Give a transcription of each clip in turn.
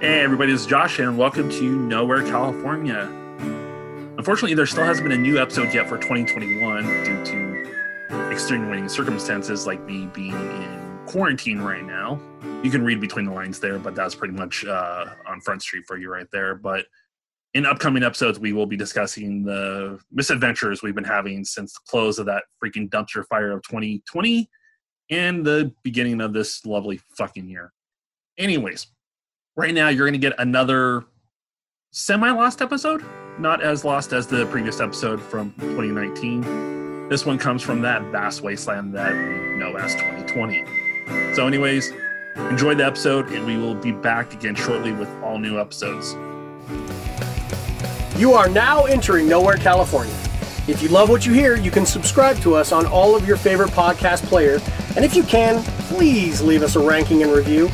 Hey everybody, this is Josh and welcome to Nowhere, California. Unfortunately, there still hasn't been a new episode yet for 2021 due to extenuating circumstances like me being in quarantine right now. You can read between the lines there, but that's pretty much uh, on Front Street for you right there. But in upcoming episodes, we will be discussing the misadventures we've been having since the close of that freaking dumpster fire of 2020 and the beginning of this lovely fucking year. Anyways, right now you're going to get another semi lost episode, not as lost as the previous episode from 2019. This one comes from that vast wasteland that we know as 2020. So, anyways, enjoy the episode, and we will be back again shortly with all new episodes. You are now entering Nowhere, California. If you love what you hear, you can subscribe to us on all of your favorite podcast players, and if you can, please leave us a ranking and review.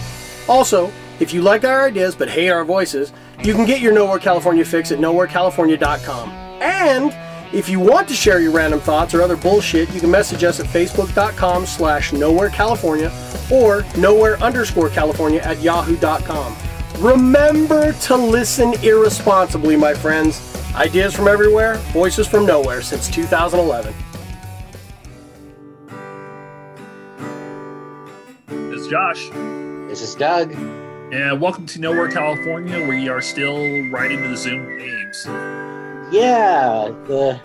Also, if you like our ideas but hate our voices, you can get your Nowhere California fix at nowherecalifornia.com. And if you want to share your random thoughts or other bullshit, you can message us at facebook.com slash nowherecalifornia or nowhere underscore California at yahoo.com. Remember to listen irresponsibly, my friends. Ideas from everywhere, voices from nowhere since 2011. This is Josh, This is Doug. And welcome to Nowhere, California. We are still riding to the Zoom waves. Yeah, the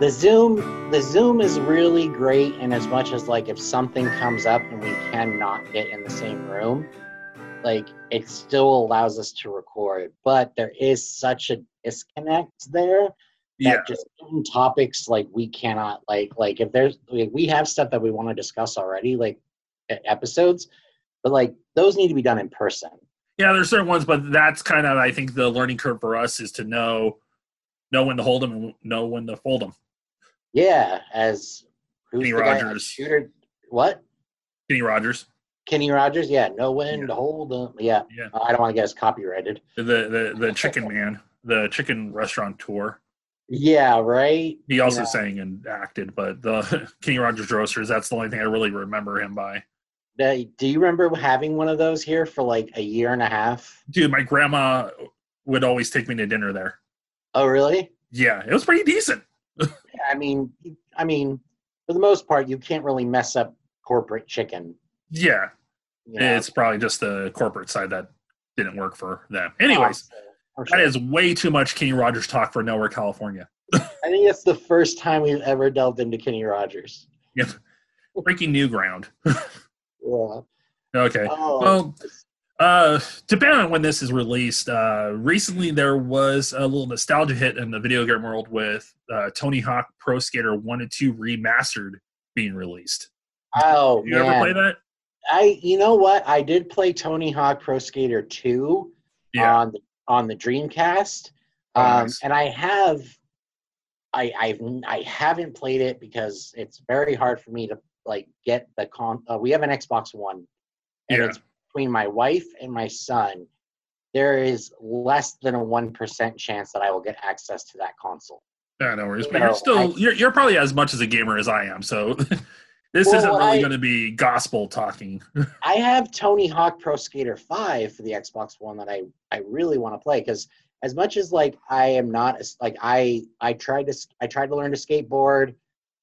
the Zoom the Zoom is really great in as much as like if something comes up and we cannot get in the same room, like it still allows us to record. But there is such a disconnect there that Yeah, just certain topics like we cannot like like if there's like, we have stuff that we want to discuss already like episodes, but like those need to be done in person. yeah. There's certain ones, but that's kind of I think the learning curve for us is to know know when to hold them and know when to fold them. Yeah, as who's Kenny the guy? Rogers. Shooter what? Kenny Rogers, Kenny Rogers, yeah, know when Yeah. to hold them. Yeah, yeah, uh, I don't want to get us copyrighted. the the the Chicken Man, the Chicken Restaurant Tour. Yeah, right. He also Yeah. sang and acted, but the Kenny Rogers Roasters, that's the only thing I really remember him by. Do you remember having one of those here for like a year and a half? Dude, my grandma would always take me to dinner there. Oh, really? Yeah, it was pretty decent. I mean, I mean, for the most part, you can't really mess up corporate chicken. Yeah, You know? it's probably just the corporate side that didn't work for them. Anyways, oh, I'm sure. is way too much Kenny Rogers talk for Nowhere, California. I think it's the first time we've ever delved into Kenny Rogers. Breaking new ground. Yeah. Okay. Oh, Well, uh, depending on when this is released, uh, recently there was a little nostalgia hit in the video game world with uh, Tony Hawk Pro Skater 1 and 2 remastered being released. oh You man. ever play that? I, you know what? I did play Tony Hawk Pro Skater 2 Yeah. on the on the Dreamcast, Oh, um, nice. and I have, I I've I haven't played it because it's very hard for me to like get the con. Uh, we have an Xbox One, and Yeah. it's between my wife and my son. There is less than a one percent chance that I will get access to that console. Yeah, no worries. But you're still I- you're you're probably as much as a gamer as I am. So this Well, isn't really going to be gospel talking. I have Tony Hawk Pro Skater 5 for the Xbox One that I, I really want to play because as much as like I am not as like I I tried to I tried to learn to skateboard,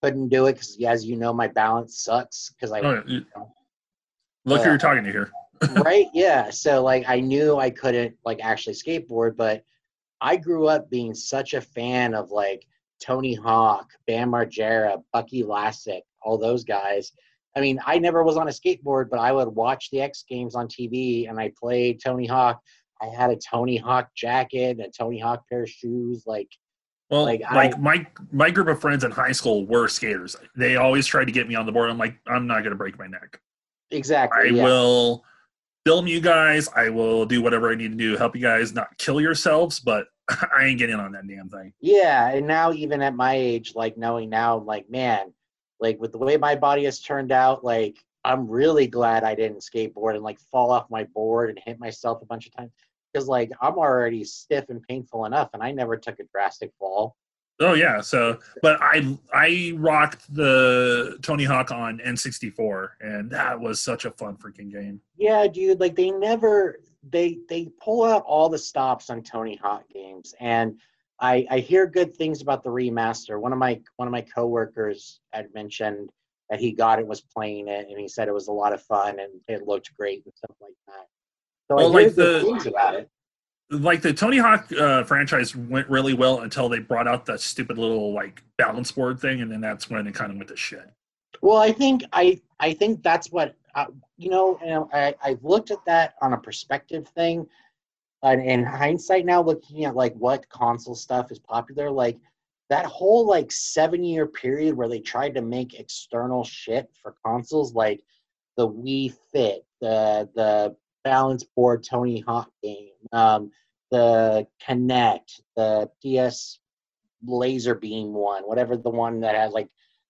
couldn't do it because as you know my balance sucks because I Oh, you- Look who you're talking to here. right yeah so like I knew I couldn't like actually skateboard but I grew up being such a fan of like Tony Hawk, Bam Margera, Bucky Lasek, all those guys. I mean, I never was on a skateboard, but I would watch the X Games on TV and I played Tony Hawk. I had a Tony Hawk jacket, and a Tony Hawk pair of shoes. Like, Well, like, like, I- my my group of friends in high school were skaters. They always tried to get me on the board. I'm like, I'm not going to break my neck. exactly. I yeah. will film you guys. I will do whatever I need to do to help you guys not kill yourselves. But I ain't getting on that damn thing. Yeah, and now even at my age, like knowing now, like man, like with the way my body has turned out, like I'm really glad I didn't skateboard and like fall off my board and hit myself a bunch of times because like I'm already stiff and painful enough, and I never took a drastic fall. Oh yeah. So, but I I rocked the Tony Hawk on N64, and that was such a fun freaking game. Yeah, dude, like they never they they pull out all the stops on Tony Hawk games, and I I hear good things about the remaster. One of my one of my coworkers had mentioned that he got it, was playing it, and he said it was a lot of fun and it looked great and stuff like that. So Well, like the- about it. like the Tony Hawk uh, franchise went really well until they brought out that stupid little like balance board thing, and then that's when it kind of went to shit. Well, I think I I think that's what uh, you know. You know, I I've looked at that on a perspective thing, and in hindsight now, looking at like what console stuff is popular, like that whole like seven year period where they tried to make external shit for consoles, like the Wii Fit, the the balance board Tony Hawk game, um, the Kinect, the PS Laser Beam one, whatever the one that has like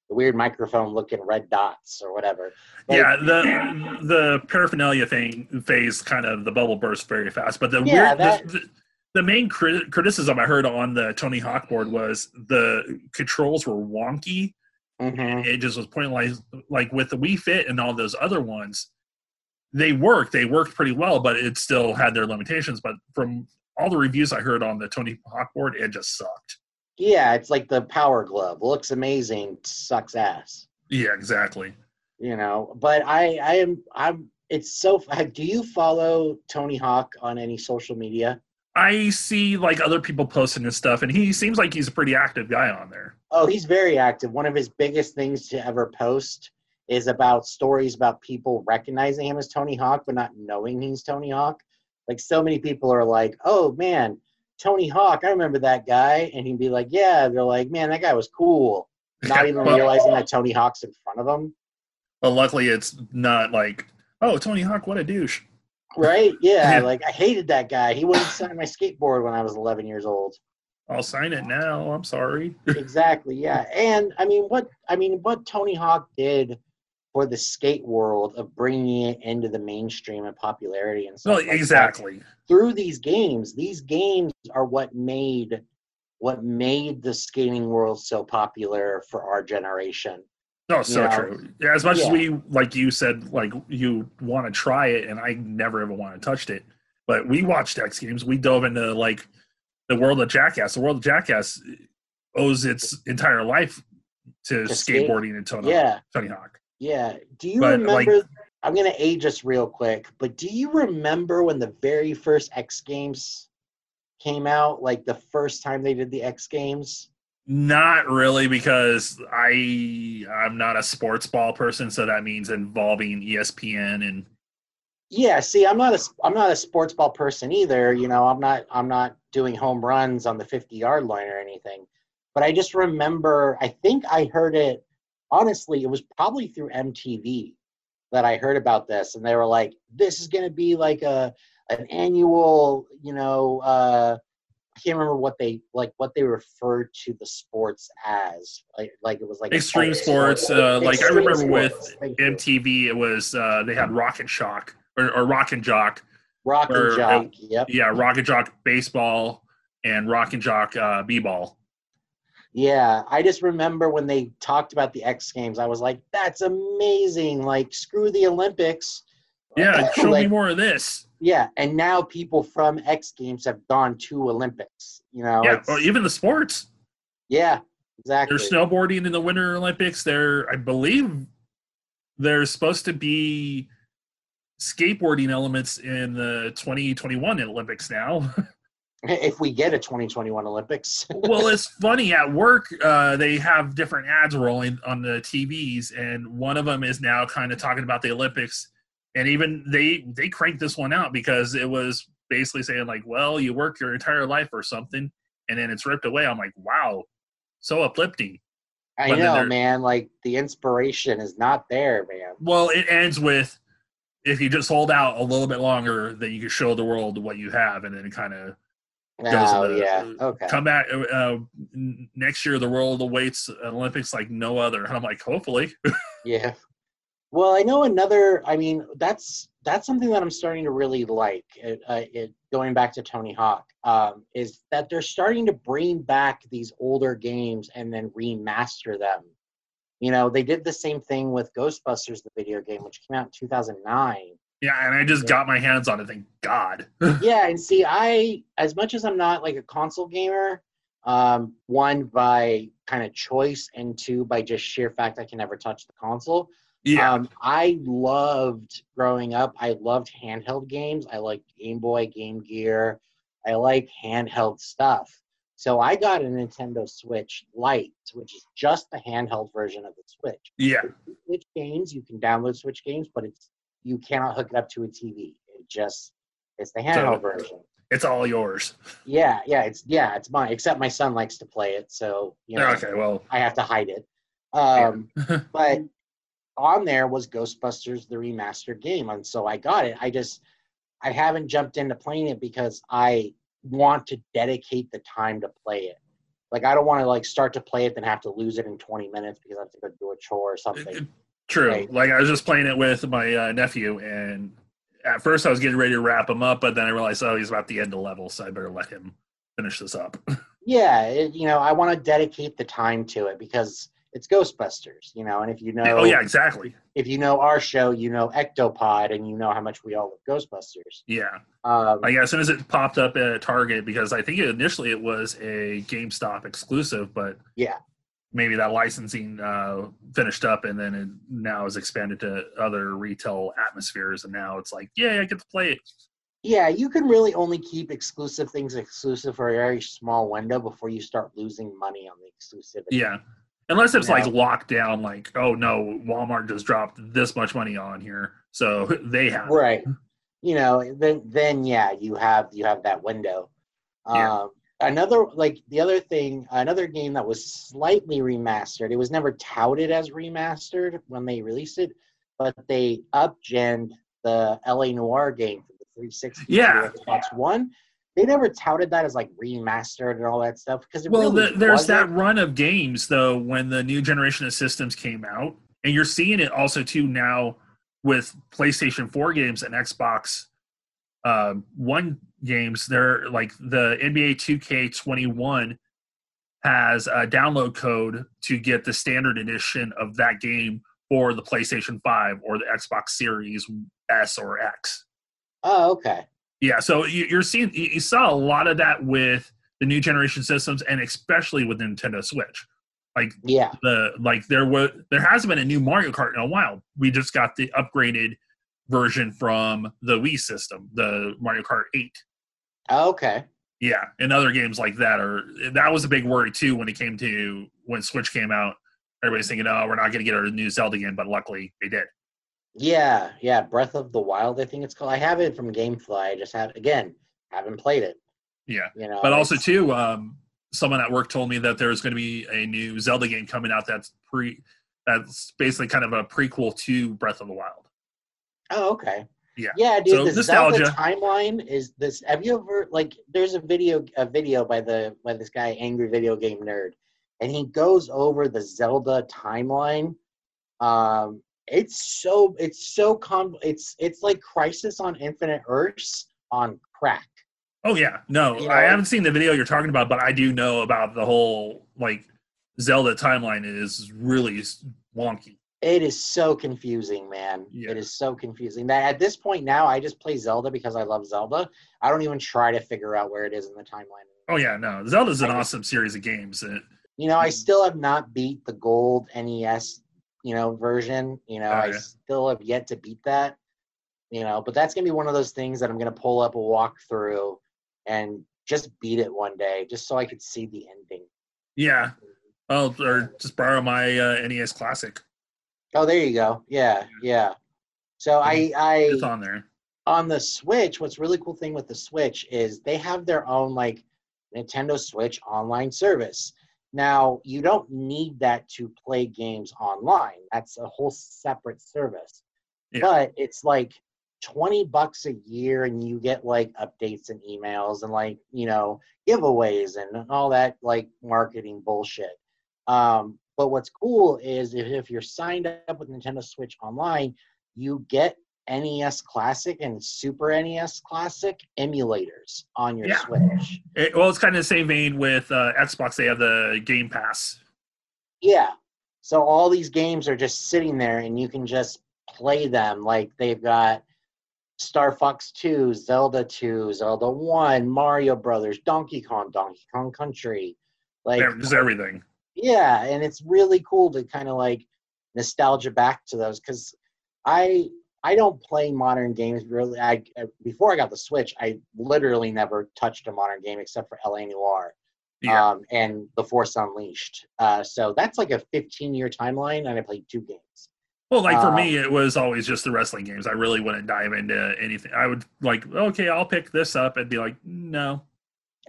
the weird microphone looking red dots or whatever. Like, yeah, the the paraphernalia thing phase kind of the bubble burst very fast, but the Yeah, weird that- the, the, main crit- criticism I heard on the Tony Hawk board was the controls were wonky. mhm. It just was pointless. Like with the Wii Fit and all those other ones, they worked. They worked pretty well, but it still had their limitations. But from all the reviews I heard on the Tony Hawk board, it just sucked. Yeah, it's like the Power Glove. Looks amazing, sucks ass. Yeah, exactly. You know, but I I am I'm. It's so. Do you follow Tony Hawk on any social media? I see like other people posting his stuff, and he seems like he's a pretty active guy on there. Oh, he's very active. One of his biggest things to ever post is about stories about people recognizing him as Tony Hawk but not knowing he's Tony Hawk. Like so many people are like, "Oh man, Tony Hawk, I remember that guy," and he'd be like, "Yeah." They're like, "Man, that guy was cool," not even Well- realizing that Tony Hawk's in front of them. But luckily, it's not like, oh, Tony Hawk, what a douche. Right? Yeah. Yeah. Like I hated that guy. He wouldn't sign my skateboard when I was 11 years old. I'll sign it now. I'm sorry. exactly yeah and i mean what i mean what tony hawk did for the skate world of bringing it into the mainstream and popularity and stuff Well, like that, exactly. through these games these games are what made what made the skating world so popular for our generation No, so know, true. Yeah, as much as we, like you said, like you want to try it, and I never ever want to touched it. But we watched X Games. We dove into like the world of Jackass. The world of Jackass eh, owes its entire life to To skate. skateboarding and Tony, yeah Tony Hawk. Yeah do you But, remember like- i'm gonna age us real quick but do you remember when the very first x games came out like the first time they did the x games Not really, because I I'm not a sports ball person, so that means involving ESPN and Yeah, see, I'm not a I'm not a sports ball person either. You know, I'm not I'm not doing home runs on the 50 yard line or anything. But I just remember, I think I heard it. Honestly, it was probably through MTV that I heard about this, and they were like, "This is going to be like a an annual, you know." Uh, I can't remember what they like what they referred to the sports as. Like, like it was like extreme sports. Uh, like I remember with sports, you. MTV, it was uh, they had Rock and Shock or, or Rock and Jock. Rock or- and Jock. Yep. Yeah, Rock and Jock baseball and Rock and Jock uh, b-ball. Yeah, I just remember when they talked about the X Games, I was like, "That's amazing!" Like, screw the Olympics. Yeah, show me more of this. Yeah, and now people from X Games have gone to Olympics. You know, yeah, or even the sports. yeah, exactly. They're snowboarding in the Winter Olympics. They're, I believe, there's supposed to be skateboarding elements in the 2021 Olympics now. if we get a 2021 Olympics, well, it's funny at work. Uh, they have different ads rolling on the TVs, and one of them is now kind of talking about the Olympics. And even they they cranked this one out because it was basically saying like, "Well, you work your entire life or something, and then it's ripped away." I'm like, "Wow, so uplifting." I But know, man. Like the inspiration is not there, man. Well, it ends with if you just hold out a little bit longer, then you can show the world what you have, and then kind of Goes Oh the- yeah, okay. come back uh, next year. The world awaits Olympics like no other. And I'm like, hopefully. Yeah. Well, I know another. I mean, that's that's something that I'm starting to really like. It, uh, it, going back to Tony Hawk, um, is that they're starting to bring back these older games and then remaster them. You know, they did the same thing with Ghostbusters, the video game, which came out in 2009. Yeah, and I just got my hands on it. Thank God. yeah, and see, I as much as I'm not like a console gamer, um, one by kind of choice, and two by just sheer fact I can never touch the console. yeah, Um, I loved growing up. I loved handheld games. I like Game Boy, Game Gear. I like handheld stuff. So I got a Nintendo Switch Lite, which is just the handheld version of the Switch. yeah, Switch games, you can download Switch games, but it's you cannot hook it up to a TV. It just it's the handheld version. it's all yours. Yeah, yeah, it's yeah, it's mine. Except my son likes to play it, so you know Okay, well, I have to hide it. Um, but on there was Ghostbusters the remastered game, and so I got it. I just I haven't jumped into playing it because I want to dedicate the time to play it. Like I don't want to like start to play it then have to lose it in 20 minutes because I have to go do a chore or something. True. Right. Like I was just playing it with my uh, nephew, and at first I was getting ready to wrap him up, but then I realized, oh, he's about the end of level, so I better let him finish this up. Yeah, it, you know I want to dedicate the time to it because it's Ghostbusters, you know. And if you know, oh yeah, exactly. if you know our show, you know Ectopod, and you know how much we all love Ghostbusters. Yeah. Um, Like as soon as it popped up at Target, because I think initially it was a GameStop exclusive, but Yeah. Maybe that licensing uh, finished up and then it now is expanded to other retail atmospheres, and now it's like, yeah, I get to play it. Yeah, you can really only keep exclusive things exclusive for a very small window before you start losing money on the exclusivity. Yeah. Unless it's You like know? locked down, like, oh no, Walmart just dropped this much money on here, so they have. Right. You know, then then yeah, you have you have that window. Yeah. Um another like the other thing, another game that was slightly remastered. It was never touted as remastered when they released it, but they upgenned the LA Noire game for the 360 Yeah. Xbox One. They never touted that as like remastered and all that stuff because Well, really the, there's that run of games though when the new generation of systems came out, and you're seeing it also too now with PlayStation 4 games and Xbox um, One games. They're like the NBA 2K21 has a download code to get the standard edition of that game for the PlayStation 5 or the Xbox Series S or X. Oh, okay. Yeah, so you, you're seeing you you saw a lot of that with the new generation systems, and especially with Nintendo Switch. Like Yeah. the like there was there hasn't been a new Mario Kart in a while. We just got the upgraded version from the Wii system, the Mario Kart 8. Oh, okay. Yeah, and other games like that are that was a big worry too when it came to when Switch came out. Everybody's thinking, "Oh, we're not going to get our new Zelda game," but luckily they did. Yeah, yeah. Breath of the Wild, I think it's called. I have it from GameFly. I just have again haven't played it. Yeah, You know, but also too um, someone at work told me that there's going to be a new zelda game coming out that's pre that's basically kind of a prequel to breath of the wild Oh, okay. Yeah. Yeah, dude. So the Zelda timeline is this. Have you ever like? There's a video, a video by the by this guy, Angry Video Game Nerd, and he goes over the Zelda timeline. Um, it's so it's so com. It's it's like Crisis on Infinite Earths on crack. oh yeah no You i haven't seen the video you're talking about but i do know about the whole like zelda timeline is really wonky It is so confusing, man. Yeah. It is so confusing that at this point now, I just play Zelda because I love Zelda. I don't even try to figure out where it is in the timeline. oh yeah no zelda's an I- awesome series of games Uh, You know, I still have not beat the gold NES, you know, version. You know, Oh, I yeah. still have yet to beat that. You know, but that's gonna be one of those things that I'm gonna pull up a walkthrough and just beat it one day, just so I could see the ending. yeah well or just borrow my uh, nes classic Oh, there you go. Yeah, yeah. So I, I it's on there on the Switch, what's really cool thing with the Switch is they have their own like Nintendo Switch online service. Now, you don't need that to play games online. That's a whole separate service. Yeah. But it's like 20 bucks a year and you get like updates and emails and like, you know, giveaways and all that like marketing bullshit. Um, but what's cool is if, if you're signed up with Nintendo Switch online, you get NES Classic and Super NES Classic emulators on your Yeah. Switch. It- well it's kind of the same vein with uh, xbox they have the game pass Yeah. So all these games are just sitting there and you can just play them. Like they've got Star Fox 2, Zelda 2, Zelda 1, Mario Brothers, Donkey Kong, Donkey Kong Country. Like Just everything. Yeah, and it's really cool to kind of like nostalgia back to those cuz I I don't play modern games really. I before I got the Switch, I literally never touched a modern game except for LA Noire Yeah. um, and The Force Unleashed. Uh, so that's like a 15 year timeline, and I played two games. Well, like for Uh, me, it was always just the wrestling games. I really wouldn't dive into anything. I would like, okay, I'll pick this up and be like, no.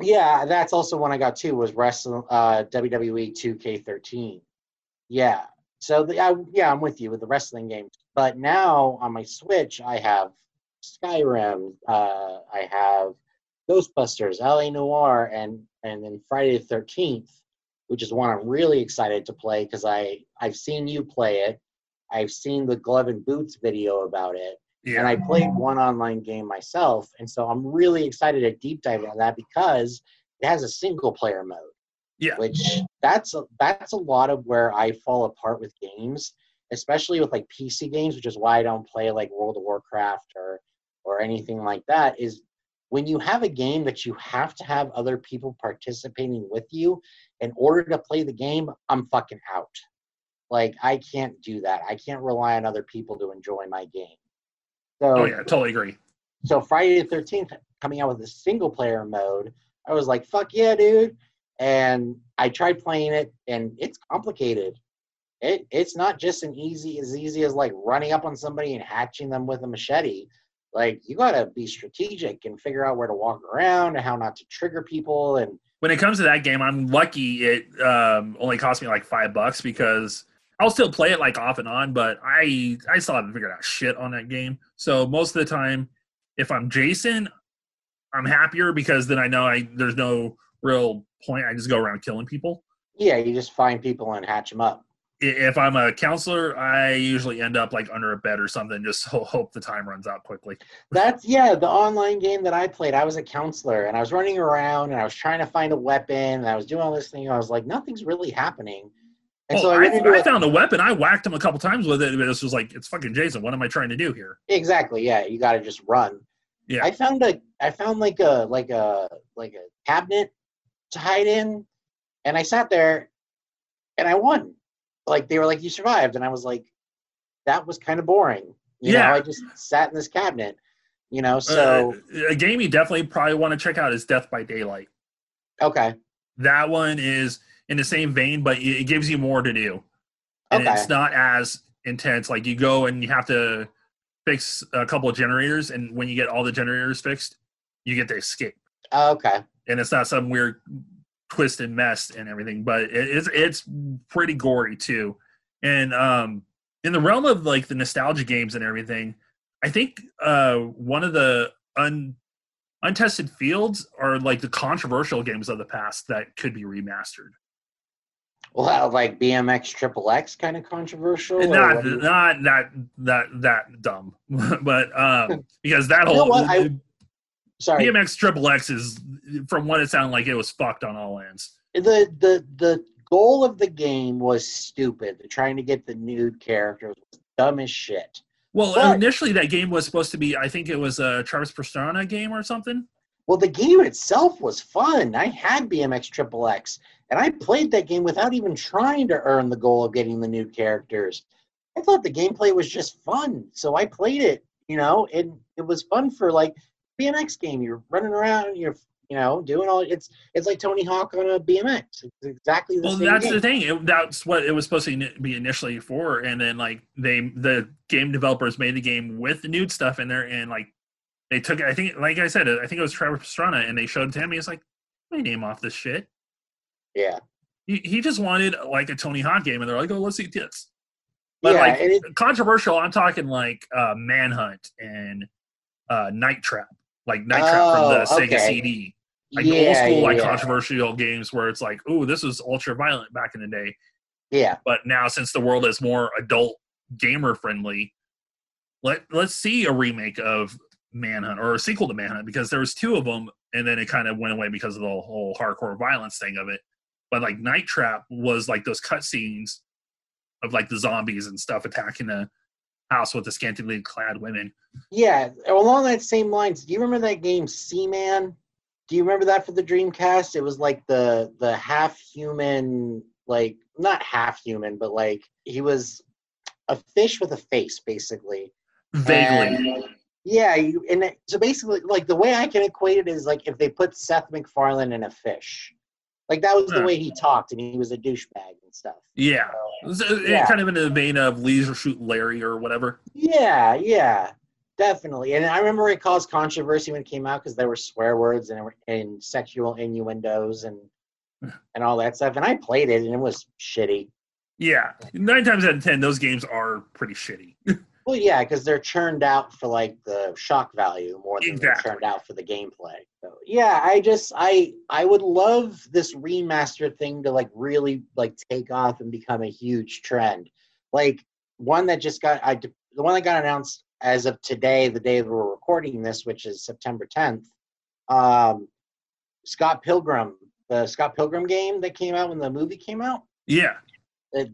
Yeah, that's also when I got too was wrestle uh, WWE 2K13. Yeah, so the, I, yeah, I'm with you with the wrestling games. But now on my Switch, I have Skyrim, uh, I have Ghostbusters, LA Noire, and and then Friday the 13th, which is one I'm really excited to play because I I've seen you play it. I've seen the Glove and Boots video about it. Yeah. and I played one online game myself, and so I'm really excited to deep dive into that because it has a single player mode. Yeah. Which that's a, that's a lot of where I fall apart with games, especially with like PC games, which is why I don't play like World of Warcraft or or anything like that. Is when you have a game that you have to have other people participating with you in order to play the game, I'm fucking out. Like I can't do that. I can't rely on other people to enjoy my game. So oh, yeah, totally agree. so Friday the Thirteenth coming out with a single player mode, I was like, "Fuck yeah, dude!" And I tried playing it, and it's complicated. It it's not just an easy as easy as like running up on somebody and hatching them with a machete. Like you gotta be strategic and figure out where to walk around and how not to trigger people. And When it comes to that game, I'm lucky it um, only cost me like five bucks because I'll still play it like off and on, but I I still haven't figured out shit on that game. So most of the time, if I'm Jason, I'm happier because then I know I there's no real point. I just go around killing people. yeah, you just find people and hatch them up. If I'm a counselor, I usually end up like under a bed or something. Just ho- hope the time runs out quickly. That's yeah, the online game that I played. I was a counselor and I was running around and I was trying to find a weapon and I was doing all this thing. And I was like, nothing's really happening. And so Oh, I I, into I found a weapon. I whacked him a couple times with it, but it was just like it's fucking Jason. What am I trying to do here? Exactly. Yeah, you got to just run. Yeah. I found a I found like a like a like a cabinet to hide in, and I sat there, and I won. Like they were like, you survived, and I was like, that was kind of boring. You Yeah. know, I just sat in this cabinet. You know, so Uh, a game you definitely probably want to check out is Death by Daylight. okay, That one is in the same vein, but it gives you more to do, and Okay. it's not as intense. Like you go and you have to fix a couple of generators, and when you get all the generators fixed, you get to escape. okay, and it's not some weird twist and mess and everything, but it's it's pretty gory too. And um, in the realm of like the nostalgia games and everything, I think uh, one of the un, untested fields are like the controversial games of the past that could be remastered. Well, like BMX Triple X kind of controversial. not what do you- not that that that dumb, but um, because that whole? I- Sorry, BMX Triple X is from what it sounded like it was fucked on all ends. the the the goal of the game was stupid. Trying to get the nude characters was dumb as shit. Well, But- initially that game was supposed to be, I think it was a Travis Pastrana game or something. Well, the game itself was fun. I had BMX Triple X, and I played that game without even trying to earn the goal of getting the new characters. I thought the gameplay was just fun, so I played it. You know, and it was fun for like BMX game. You're running around, you're you know doing all. It's it's like Tony Hawk on a BMX. It's exactly the same. Well, that's game. the thing. It, that's what it was supposed to be initially for, and then like they, the game developers made the game with the nude stuff in there, and like they took, it. I think, like I said, I think it was Trevor Pastrana, and they showed it to him. He's like, "My name off this shit." Yeah, He, he just wanted like a Tony Hawk game, and they're like, "Oh, let's see tits." But yeah, like it, controversial, I'm talking like uh, Manhunt and uh, Night Trap, like Night Trap from the Oh, Sega okay. CD. like yeah, old school like yeah, controversial games where it's like oh this was ultra violent back in the day yeah. but now since the world is more adult gamer friendly let let's see a remake of manhunt or a sequel to manhunt because there was two of them and then it kind of went away because of the whole hardcore violence thing of it but like night trap was like those cutscenes of like the zombies and stuff attacking the house with the scantily clad women. Yeah, along that same lines, do you remember that game Seaman? Do you remember that for the Dreamcast? It was like the the half human, like not half human, but like he was a fish with a face, basically. Vaguely. And, yeah, you, and it, so basically, like the way I can equate it is like if they put Seth MacFarlane in a fish, like that was the way he talked, and he was a douchebag and stuff. yeah. So, Yeah. Kind of in the vein of Leisure Suit Larry or whatever. Yeah, yeah, definitely. And I remember it caused controversy when it came out because there were swear words and, and sexual innuendos and and all that stuff. And I played it and it was shitty. Yeah. Nine times out of ten, those games are pretty shitty. Well, yeah, because they're churned out for like the shock value more than Exactly. they're churned out for the gameplay. So yeah, I just I I would love this remaster thing to like really like take off and become a huge trend. Like one that just got I the one that got announced as of today, the day that we're recording this, which is September 10th. Um, Scott Pilgrim, the Scott Pilgrim game that came out when the movie came out Yeah.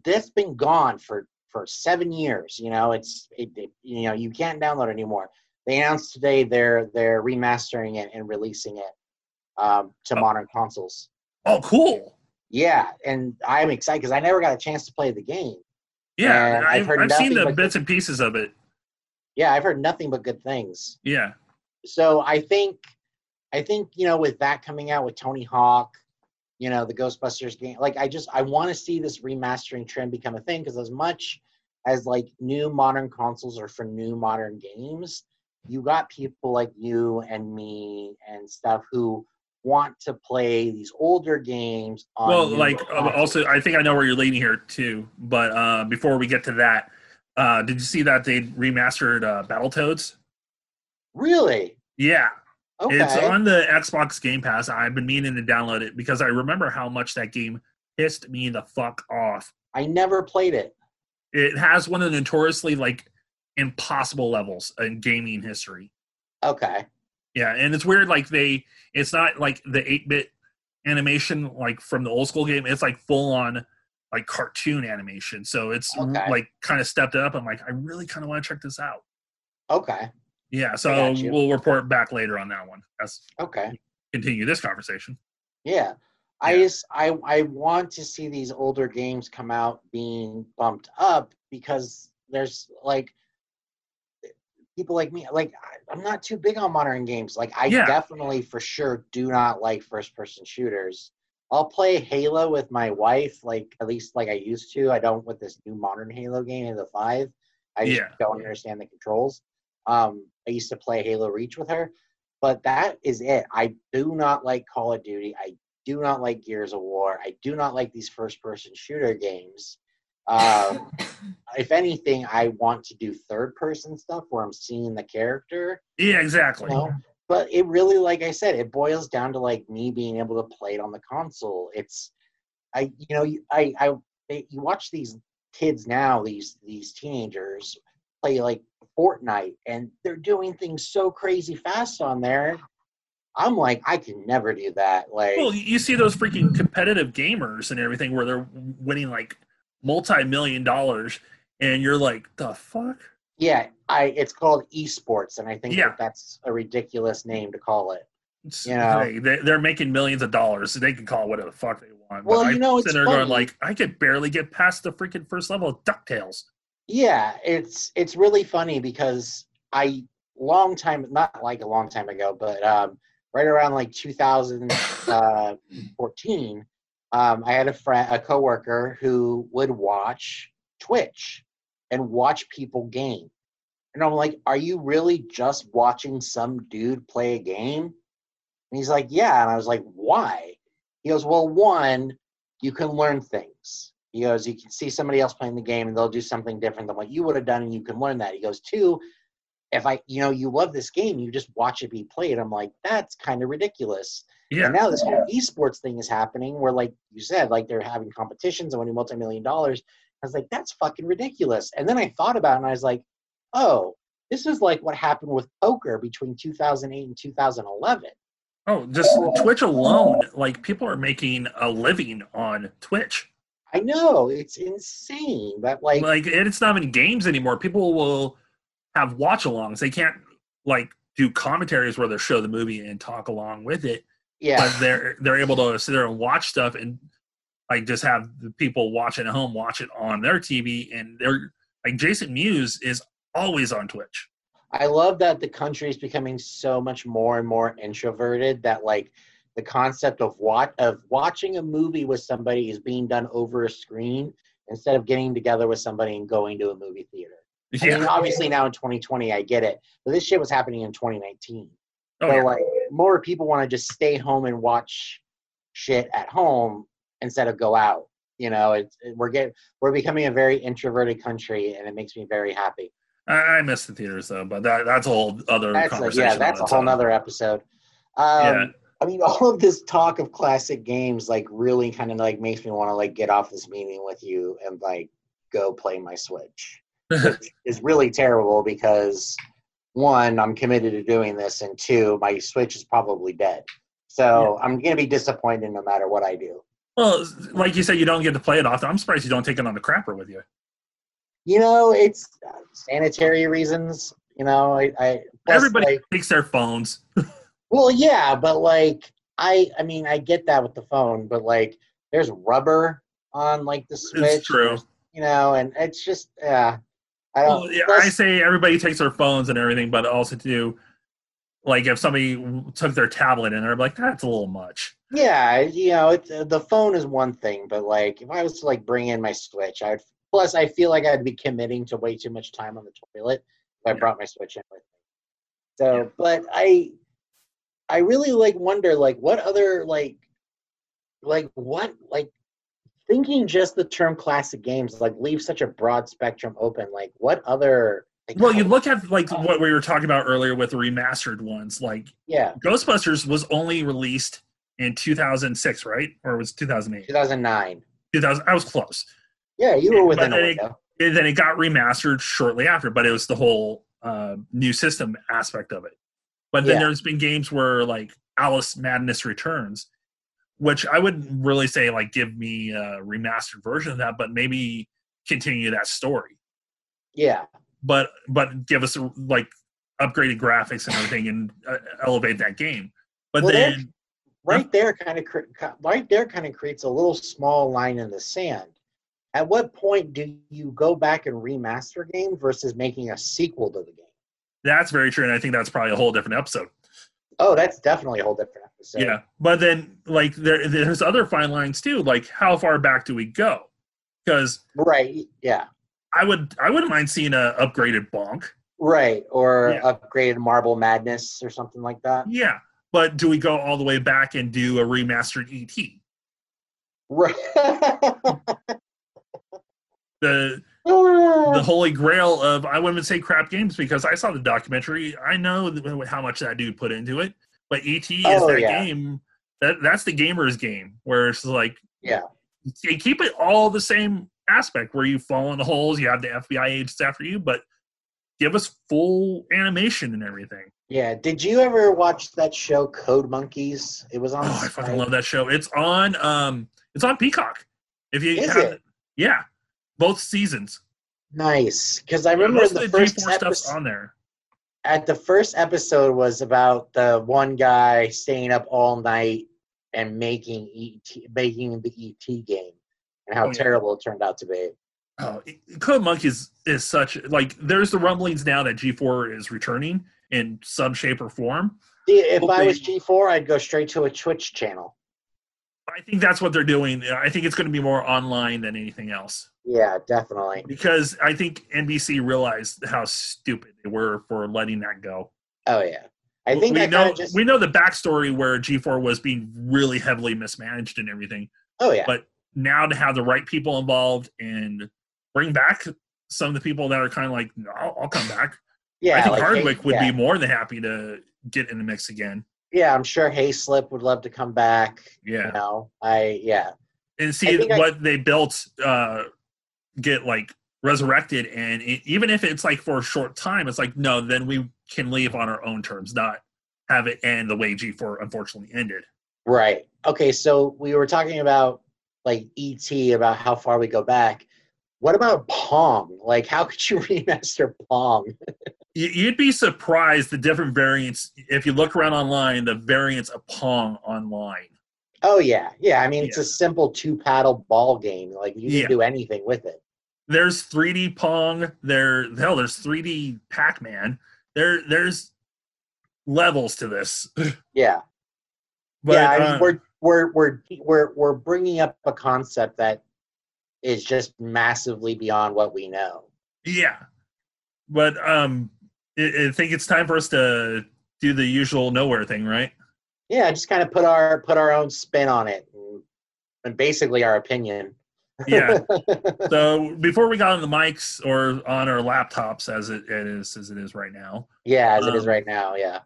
that's been gone for for seven years. You know, it's it, it- you know you can't download anymore. They announced today they're they're remastering it and releasing it um, to Oh. modern consoles. Oh, cool. Yeah, and I'm excited because I never got a chance to play the game. Yeah. And I've I've, heard I've seen nothing the but bits and pieces of it. Yeah, I've heard nothing but good things. Yeah. So I think I think you know with that coming out with Tony Hawk, you know the Ghostbusters game, like I just I want to see this remastering trend become a thing because as much as like new modern consoles are for new modern games, you got people like you and me and stuff who want to play these older games on well like uh, consoles. also i think i know where you're leading here too but uh before we get to that uh did you see that they remastered uh battletoads? Really? Yeah okay. it's on the xbox game pass. I've been meaning to download it because i remember how much that game pissed me the fuck off. I never played it. it has one of the notoriously like impossible levels in gaming history. Okay, yeah and it's weird like they it's not like the 8-bit animation like from the old school game. It's like full on like cartoon animation. So it's Okay. like kind of stepped up. I'm like i really kind of want to check this out. Okay, yeah so we'll report back later on that one okay. continue this conversation Yeah. I Yeah. just I I want to see these older games come out being bumped up because there's like people like me like I, I'm not too big on modern games. Like I Yeah. definitely for sure do not like first person shooters. I'll play Halo with my wife like at least like I used to. I don't with this new modern Halo game Halo 5. I just Yeah. don't understand the controls. Um I used to play Halo Reach with her, but that is it. I do not like Call of Duty. I do not like Gears of War. I do not like these first person shooter games. Um, if anything, I want to do third person stuff where I'm seeing the character. yeah exactly You know? But it really, like I said, it boils down to like me being able to play it on the console. It's, I, you know, I, I, you watch these kids now, these these teenagers play like Fortnite, and they're doing things so crazy fast on there. I'm like, I can never do that. Like, well you see those freaking competitive gamers and everything where they're winning like multi-million dollars and you're like the fuck Yeah, I it's called esports, and I think Yeah. that that's a ridiculous name to call it. You know? hey, they, they're making millions of dollars, so they can call it whatever the fuck they want. Well, but you know, it's there going funny. like, I could barely get past the freaking first level of Ducktales. Yeah, it's it's really funny because I long time not like a long time ago, but um, right around like 2014, um, I had a friend, a coworker who would watch Twitch and watch people game, and I'm like, "Are you really just watching some dude play a game?" And he's like, "Yeah," and I was like, "Why?" He goes, "Well, one, you can learn things." He goes, "You can see somebody else playing the game, and they'll do something different than what you would have done, and you can learn that." He goes, two, if I, you know, you love this game, you just watch it be played. I'm like, that's kind of ridiculous. Yeah, And now this whole esports thing is happening, where like you said, like they're having competitions and winning multi-million dollars. I was like, that's fucking ridiculous. And then I thought about it, and I was like, oh, this is like what happened with poker between 2008 and 2011. Oh, just Twitch alone, like people are making a living on Twitch. I know it's insane, but like, Like, and it's not even games anymore. People will have watch-alongs. They can't like do commentaries where they show the movie and talk along with it. yeah, But they're they're able to sit there and watch stuff and like just have the people watching at home watch it on their TV. And they're like Jason Mewes is always on Twitch. I love that the country is becoming so much more and more introverted that like the concept of what of watching a movie with somebody is being done over a screen instead of getting together with somebody and going to a movie theater. I mean, obviously now in 2020, I get it, but this shit was happening in 2019. Oh, so yeah. like more people want to just stay home and watch shit at home instead of go out. You know, it's we're getting we're becoming a very introverted country, and it makes me very happy. I, I miss the theaters though, but that that's a whole other That's a, conversation. yeah, that's a whole own. nother episode. Um, Yeah. I mean, all of this talk of classic games like really kind of like makes me want to like get off this meeting with you and like go play my Switch. which is really terrible because one, I'm committed to doing this, and two, my Switch is probably dead. So I'm gonna be disappointed no matter what I do. Well, like you said, you don't get to play it often. I'm surprised you don't take it on the crapper with you. You know, it's uh, sanitary reasons. You know, I, I plus, Everybody like, takes their phones. well, yeah, but like I, I mean, I get that with the phone, but like, there's rubber on like the Switch. It's true. You know, and it's just, yeah. I don't. Well, yeah, I say everybody takes their phones and everything, but also to like if somebody took their tablet and they're like, that's a little much. Yeah, you know, it's, uh, the phone is one thing, but like if I was to like bring in my Switch, I would. Plus, I feel like I'd be committing to way too much time on the toilet if I Yeah. brought my Switch in with me. So, Yeah. but I, I really like wonder like what other like, like what like thinking just the term classic games like leaves such a broad spectrum open. Like what other? Like, Well, you look at like what we were talking about earlier with the remastered ones. Like yeah, Ghostbusters was only released in 2006, right? Or was 2008? 2009. 2000. I was close. Yeah, you were within a then it- And then it got remastered shortly after, but it was the whole uh, new system aspect of it. But then Yeah. there's been games where like Alice Madness Returns, which I wouldn't really say like give me a remastered version of that, but maybe continue that story. Yeah. But but give us like upgraded graphics and everything and uh, elevate that game. But Well, then right there kind of cre- right there kind of creates a little small line in the sand at what point do you go back and remaster a game versus making a sequel to the game that's very true, and I think that's probably a whole different episode. oh that's definitely a whole different episode yeah, but then like there there's other fine lines too. Like how far back do we go? Because right yeah I would I wouldn't mind seeing a upgraded bonk. right or Yeah. upgraded marble madness or something like that Yeah, but do we go all the way back and do a remastered ET? right The the holy grail of I wouldn't say crap games because I saw the documentary. I know how much that dude put into it. But ET is Oh, that yeah. game that that's the gamer's game where it's like Yeah. you keep it all the same aspect where you fall in the holes, you have the FBI agents after you, but give us full animation and everything. yeah did you ever watch that show code monkeys it was on Oh, I fucking love that show. It's on um it's on Peacock. If you Is have it? yeah, both seasons. nice because i remember the the first G4 stuff's on there. at the first episode was about the one guy staying up all night and making ET, making the ET game and how Oh, yeah. terrible it turned out to be. Oh, Code Monkeys is is such like there's the rumblings now that G4 is returning in some shape or form. If I was G4, I'd go straight to a Twitch channel. I think that's what they're doing. I think it's going to be more online than anything else Yeah, definitely. because I think NBC realized how stupid they were for letting that go. Oh yeah, I think we know just. we know the backstory where G4 was being really heavily mismanaged and everything. oh yeah, but now to have the right people involved and bring back some of the people that are kind of like, "No, I'll, I'll come back. yeah. I think like, Hardwick would yeah. be more than happy to get in the mix again. Yeah, I'm sure Hayslip would love to come back. Yeah, You know, I yeah. and see think I- what they built uh, get like resurrected, and it, even if it's like for a short time, it's like no, then we can leave on our own terms, not have it end the way G4 unfortunately ended. Right. Okay, so we were talking about like ET about how far we go back. What about Pong? Like, how could you remaster Pong? You- You'd be surprised the different variants if you look around online. The variants of Pong online. Oh yeah, yeah. I mean, it's a simple two paddle ball game. Like you can Yeah. do anything with it. There's 3D Pong. There, hell, there's 3D Pac Man. There, there's levels to this. Yeah, But yeah. I mean, uh, we're we're we're we're we're bringing up a concept that is just massively beyond what we know. Yeah, but um, I, I think it's time for us to do the usual nowhere thing, right? Yeah, just kind of put our put our own spin on it, and, and basically our opinion. Yeah. so before we got on the mics or on our laptops, as it, it is as it is right now, yeah, as it is Um, right now. Yeah.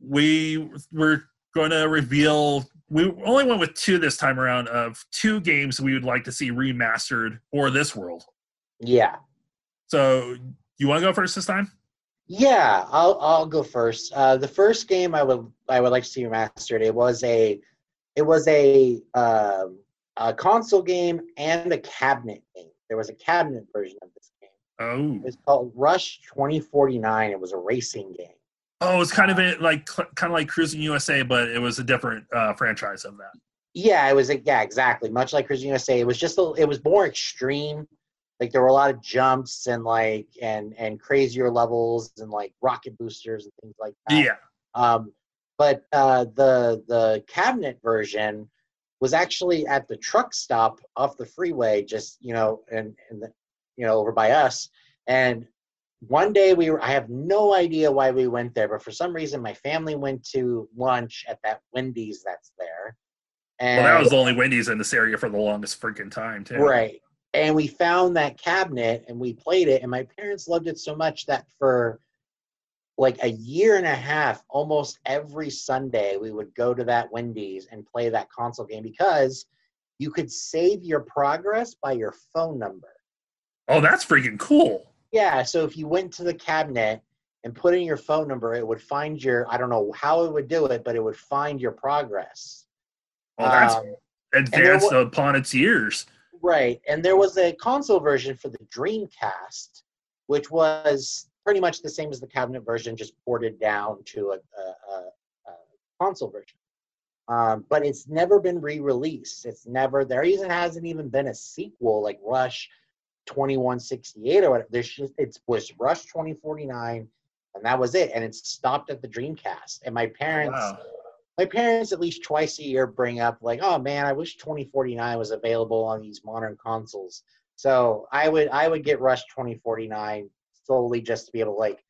we were going to reveal. We only went with two this time around of two games we would like to see remastered for this world. Yeah. So you want to go first this time? Yeah, I'll I'll go first. Uh, the first game I would I would like to see remastered. It was a it was a um, a console game and a cabinet game. There was a cabinet version of this game. Oh, It was called Rush 2049. It was a racing game. Oh, it's kind of a, like kind of like Cruis'n USA, but it was a different uh, franchise of that. Yeah, it was a, yeah exactly much like Cruis'n USA. It was just a, it was more extreme. Like there were a lot of jumps and like and and crazier levels and like rocket boosters and things like that. Yeah. Um, but uh, the the cabinet version was actually at the truck stop off the freeway, just you know, and and the, you know over by us. And one day we were, I have no idea why we went there, but for some reason my family went to lunch at that Wendy's that's there. And Well, that was the only Wendy's in this area for the longest freaking time, too. Right. And we found that cabinet and we played it, and my parents loved it so much that for like a year and a half, almost every Sunday, we would go to that Wendy's and play that console game because you could save your progress by your phone number. Oh, that's freaking cool. Yeah, so if you went to the cabinet and put in your phone number, it would find your, I don't know how it would do it, but it would find your progress. Oh, that's Um, advanced wa- upon its years. Right, and there was a console version for the Dreamcast, which was pretty much the same as the cabinet version, just ported down to a, a, a, a console version. Um, but it's never been re-released. It's never there. Even hasn't even been a sequel like Rush 2168 or whatever. There's just it was Rush 2049, and that was it. And it stopped at the Dreamcast. And my parents Wow. my parents at least twice a year bring up like oh man i wish 2049 was available on these modern consoles so i would i would get rush 2049 solely just to be able to like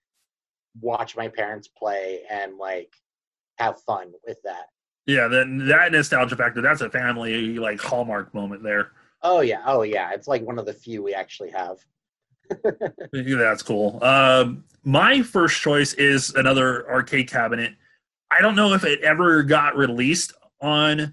watch my parents play and like have fun with that Yeah, then that nostalgia factor, that's a family like hallmark moment there. Oh yeah oh yeah it's like one of the few we actually have That's cool. Um, my first choice is another arcade cabinet. I don't know if it ever got released on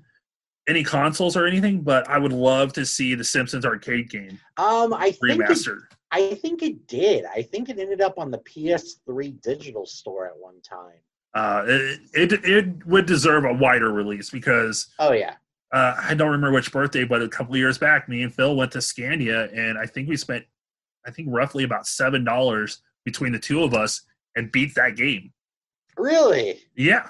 any consoles or anything, but I would love to see the Simpsons arcade game um i think it, remastered. i think it did i think it ended up on the ps3 digital store at one time Uh, it, it it would deserve a wider release because oh yeah uh, I don't remember which birthday, but a couple of years back, me and Phil went to Scandia, and I think we spent, I think roughly about seven dollars between the two of us, and beat that game. really Yeah,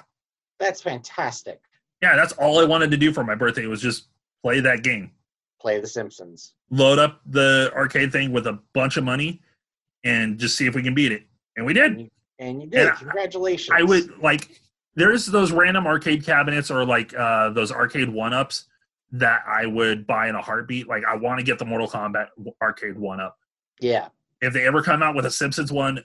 that's fantastic yeah, that's all I wanted to do for my birthday was just play that game, play the simpsons load up the arcade thing with a bunch of money, and just see if we can beat it. And we did. And you did. And I- Congratulations. I would like there's those random arcade cabinets or like uh those arcade one ups that I would buy in a heartbeat. Like I want to get the Mortal Kombat arcade one up. Yeah. If they ever come out with a Simpsons one,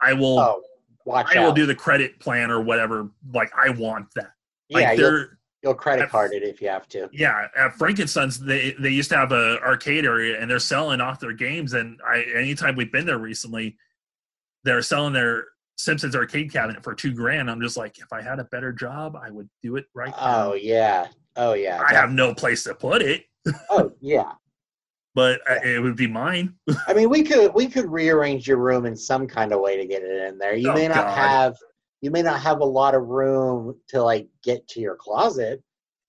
I will Oh, watch I out. will do the credit plan or whatever. Like I want that. Like yeah, you'll, you'll credit I've- card it if you have to. yeah, at Frankenstein's they they used to have a arcade area and they're selling off their games and I anytime we've been there recently, they're selling their Simpsons arcade cabinet for two grand. I'm just like, if I had a better job, I would do it right now. Oh yeah. Oh yeah. I have no place to put it, Oh yeah. but uh it would be mine. I mean, we could we could rearrange your room in some kind of way to get it in there. You Oh, may not God. have you may not have a lot of room to like get to your closet.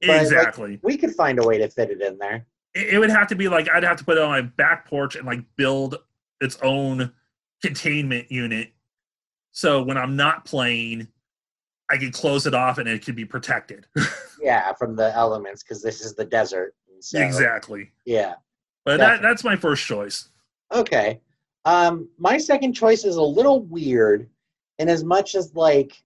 like, exactly. We could find a way to fit it in there. it, it would have to be like I'd have to put it on my back porch and like build its own containment unit. So when I'm not playing, I can close it off and it can be protected. Yeah, from the elements because this is the desert. so- exactly. Yeah. But that, that's my first choice. Okay. Um, my second choice is a little weird, in as much as like,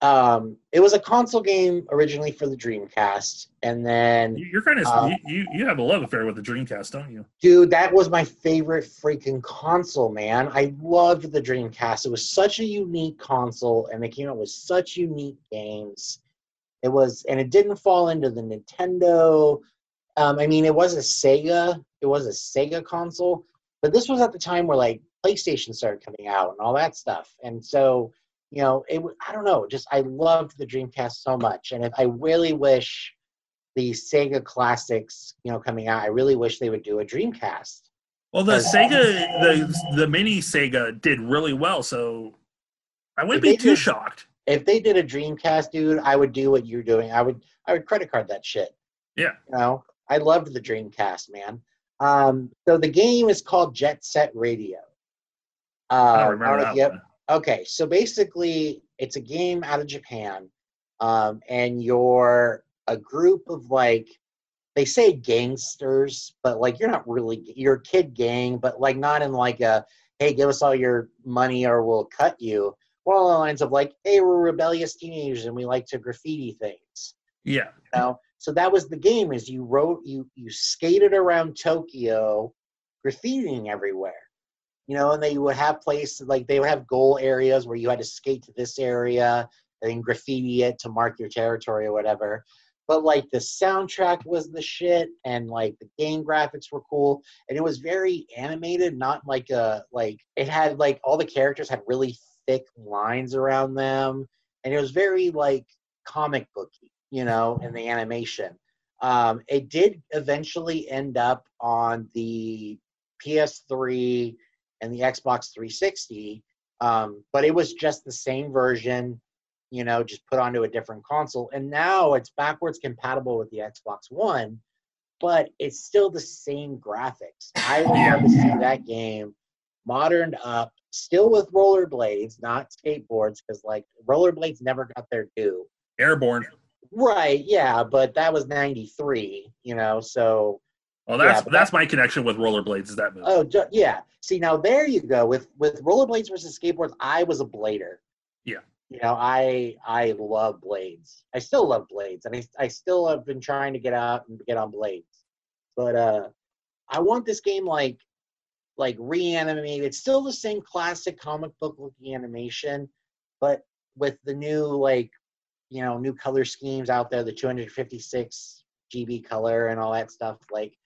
um, it was a console game originally for the Dreamcast, and then You- You're kind of Uh, you, you you have a love affair with the Dreamcast, don't you? Dude, that was my favorite freaking console, man. I loved the Dreamcast. It was such a unique console, and they came out with such unique games. It was, and it didn't fall into the Nintendo. Um, I mean, it was a Sega. It was a Sega console, but this was at the time where like PlayStation started coming out and all that stuff. And so, you know, it. I don't know. Just I loved the Dreamcast so much, and if, I really wish the Sega classics, you know, coming out. I really wish they would do a Dreamcast. Well, the Sega, the the mini Sega did really well, so I wouldn't be too did- shocked. If they did a Dreamcast, dude, I would do what you're doing. I would I would credit card that shit. Yeah. You know, I loved the Dreamcast, man. Um, so the game is called Jet Set Radio. Uh, I don't I don't remember that one. Okay, so basically, it's a game out of Japan, um, and you're a group of like, they say gangsters, but like you're not really you're a kid gang, but like not in like a hey, give us all your money or we'll cut you. More along the lines of like, hey, we're rebellious teenagers and we like to graffiti things. Yeah, You know? So that was the game. Is you wrote you you skated around Tokyo, graffitiing everywhere you know, and they would have places like they would have goal areas where you had to skate to this area and graffiti it to mark your territory or whatever. But like the soundtrack was the shit, and like the game graphics were cool, and it was very animated, not like a like it had like all the characters had really thick lines around them, and it was very like comic booky, you know, in the animation. Um, it did eventually end up on the PS3 and the Xbox 360, um, but it was just the same version, you know, just put onto a different console. And now it's backwards compatible with the Xbox One, but it's still the same graphics. I would love to see that game moderned up, still with rollerblades, not skateboards, because like rollerblades never got their due. Airborne. Right, yeah, but that was 93, you know, so Well, that's Yeah, that's my connection with rollerblades. Is that movie? Oh, ju- yeah. See, now there you go. With with rollerblades versus skateboards, I was a blader. Yeah. You know, I I love blades. I still love blades, and I I still have been trying to get out and get on blades. But uh, I want this game like like reanimated. It's still the same classic comic book looking animation, but with the new like you know new color schemes out there, the 256 GB color and all that stuff. Like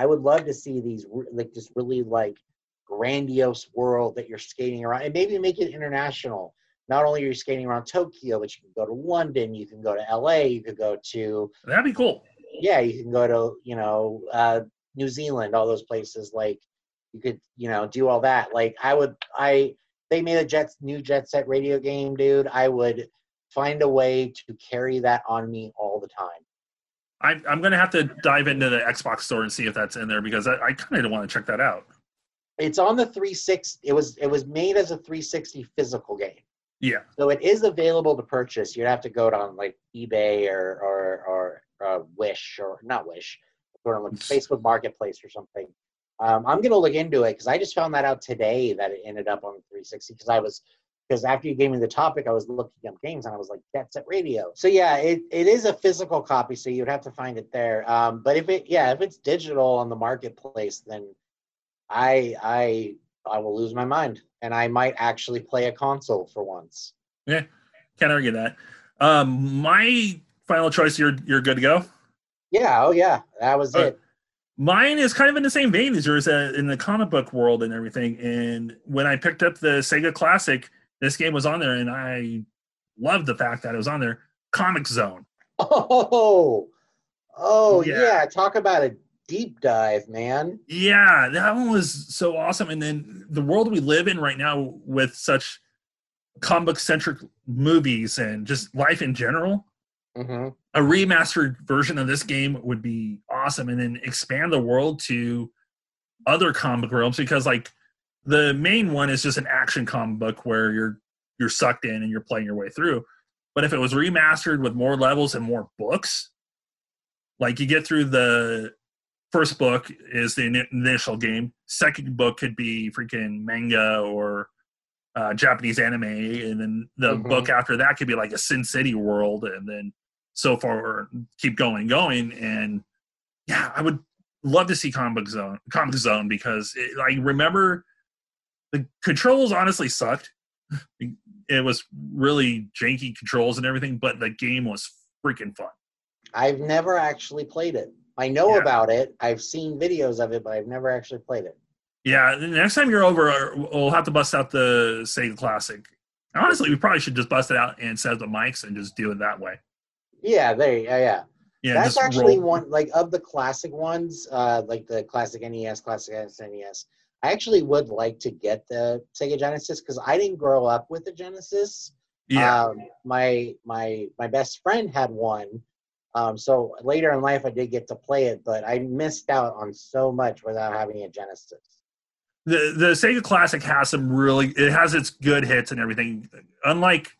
I would love to see these like this really like grandiose world that you're skating around, and maybe make it international. Not only are you skating around Tokyo, but you can go to London, you can go to LA, you could go to That'd be cool. yeah, you can go to you know uh, New Zealand, all those places. Like you could you know do all that. Like I would I they made a Jets new Jet Set radio game, dude. I would find a way to carry that on me all the time. I'm I'm gonna have to dive into the Xbox store and see if that's in there because I, I kind of want to check that out. It's on the 360. It was it was made as a 360 physical game. Yeah, So it is available to purchase. You'd have to go on like eBay or or or uh, Wish or not Wish, go on like Facebook Marketplace or something. Um, I'm gonna look into it because I just found that out today that it ended up on 360 because I was because after you gave me the topic, I was looking up games and I was like, that's at radio. So yeah, it, it is a physical copy, so you'd have to find it there. Um, but if it yeah, if it's digital on the marketplace, then I I I will lose my mind and I might actually play a console for once. Yeah, can't argue that. Um, my final choice. You're you're good to go. Yeah, oh yeah, that was Uh, it. Mine is kind of in the same vein as yours uh, in the comic book world and everything. And when I picked up the Sega Classic, this game was on there, and I loved the fact that it was on there. Comix Zone. Oh, oh Yeah. yeah. Talk about a deep dive, man. Yeah, that one was so awesome. And then the world we live in right now with such comic centric movies and just life in general, hmm a remastered version of this game would be awesome and then expand the world to other comic realms because like the main one is just an action comic book where you're you're sucked in and you're playing your way through. But if it was remastered with more levels and more books like you get through the first book is the initial game. Second book could be freaking manga or uh, japanese anime. And then the Mhm. book after that could be like a sin city world. And then so far keep going and going. And yeah i would love to see Comix Zone Comix Zone because it, i remember the controls honestly sucked it was really janky controls and everything but the game was freaking fun I've never actually played it. I know Yeah. about it. I've seen videos of it, but I've never actually played it. yeah the next time you're over we'll have to bust out the sega classic honestly we probably should just bust it out and set up the mics and just do it that way Yeah, there. Yeah, yeah. yeah That's actually roll- one like of the classic ones, uh, like the classic NES, classic SNES. I actually would like to get the Sega Genesis because I didn't grow up with the Genesis. yeah Um, my my my best friend had one. Um, so later in life, I did get to play it, but I missed out on so much without having a Genesis. the the Sega Classic has some really it has its good hits and everything. Unlike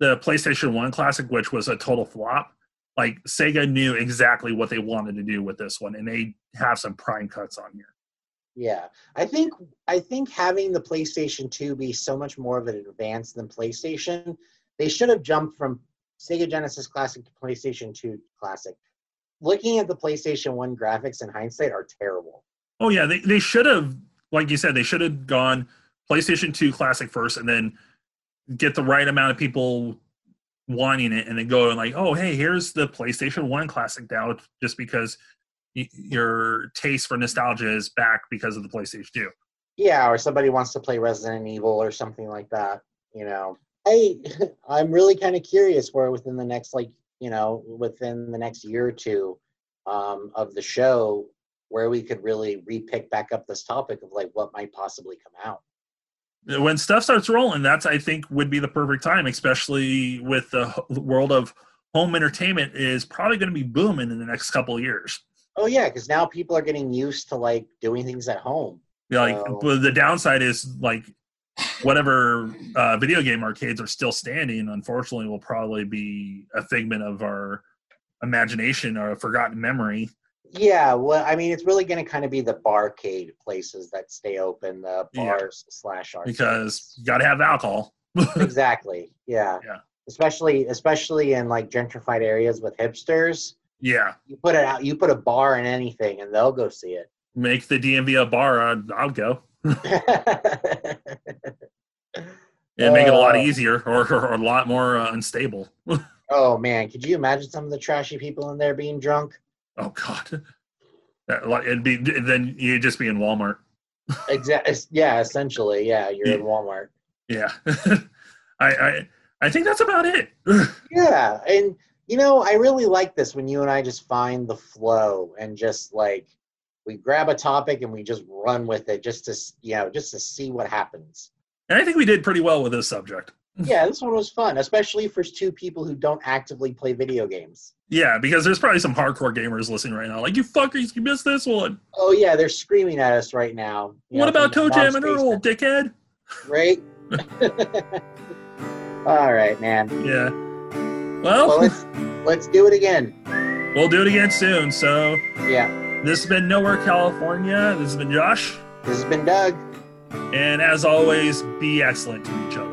the PlayStation One Classic, which was a total flop, like Sega knew exactly what they wanted to do with this one, and they have some prime cuts on here. Yeah, I think I think having the PlayStation 2 be so much more of an advance than PlayStation, they should have jumped from Sega Genesis Classic to PlayStation 2 Classic. Looking at the PlayStation 1 graphics in hindsight are terrible. Oh yeah, they they should have, like you said, they should have gone PlayStation Two Classic first, and then get the right amount of people wanting it, and then go and like, oh hey, here's the PlayStation One Classic now, just because your taste for nostalgia is back because of the PlayStation Two. Yeah, or somebody wants to play Resident Evil or something like that. You know, I I'm really kind of curious where within the next like you know within the next year or two um, of the show where we could really re-pick back up this topic of like what might possibly come out. when stuff starts rolling that's i think would be the perfect time especially with the world of home entertainment is probably going to be booming in the next couple of years Oh yeah, because now people are getting used to like doing things at home. Yeah, like but the downside is like whatever uh, video game arcades are still standing unfortunately will probably be a figment of our imagination or a forgotten memory Yeah, well, I mean, it's really going to kind of be the barcade places that stay open, the Yeah. bars slash arcades. because you got to have alcohol exactly, yeah, Yeah. Especially, especially in like gentrified areas with hipsters, yeah you put it out, you put a bar in anything, and they'll go see it. make the dmv a bar I'd, i'll go and make it a lot Uh. easier or, or a lot more uh, unstable oh man, could you imagine some of the trashy people in there being drunk? Oh God, that, it'd be then you'd just be in Walmart. Exactly. Yeah, essentially. Yeah, you're in Walmart. Yeah, I, I I think that's about it. Yeah, and you know, I really like this when you and I just find the flow and just like we grab a topic and we just run with it just to you know just to see what happens. and I think we did pretty well with this subject. Yeah, this one was fun, especially for two people who don't actively play video games. Yeah, because there's probably some hardcore gamers listening right now. Like you fuckers, you missed this one. Oh yeah, they're screaming at us right now. what know, about ToeJam and Earl, dickhead? Right. All right, man. Yeah. Well, Well, let's let's do it again. we'll do it again soon. So Yeah. this has been Nowhere California. This has been Josh, This has been Doug. and as always, be excellent to each other.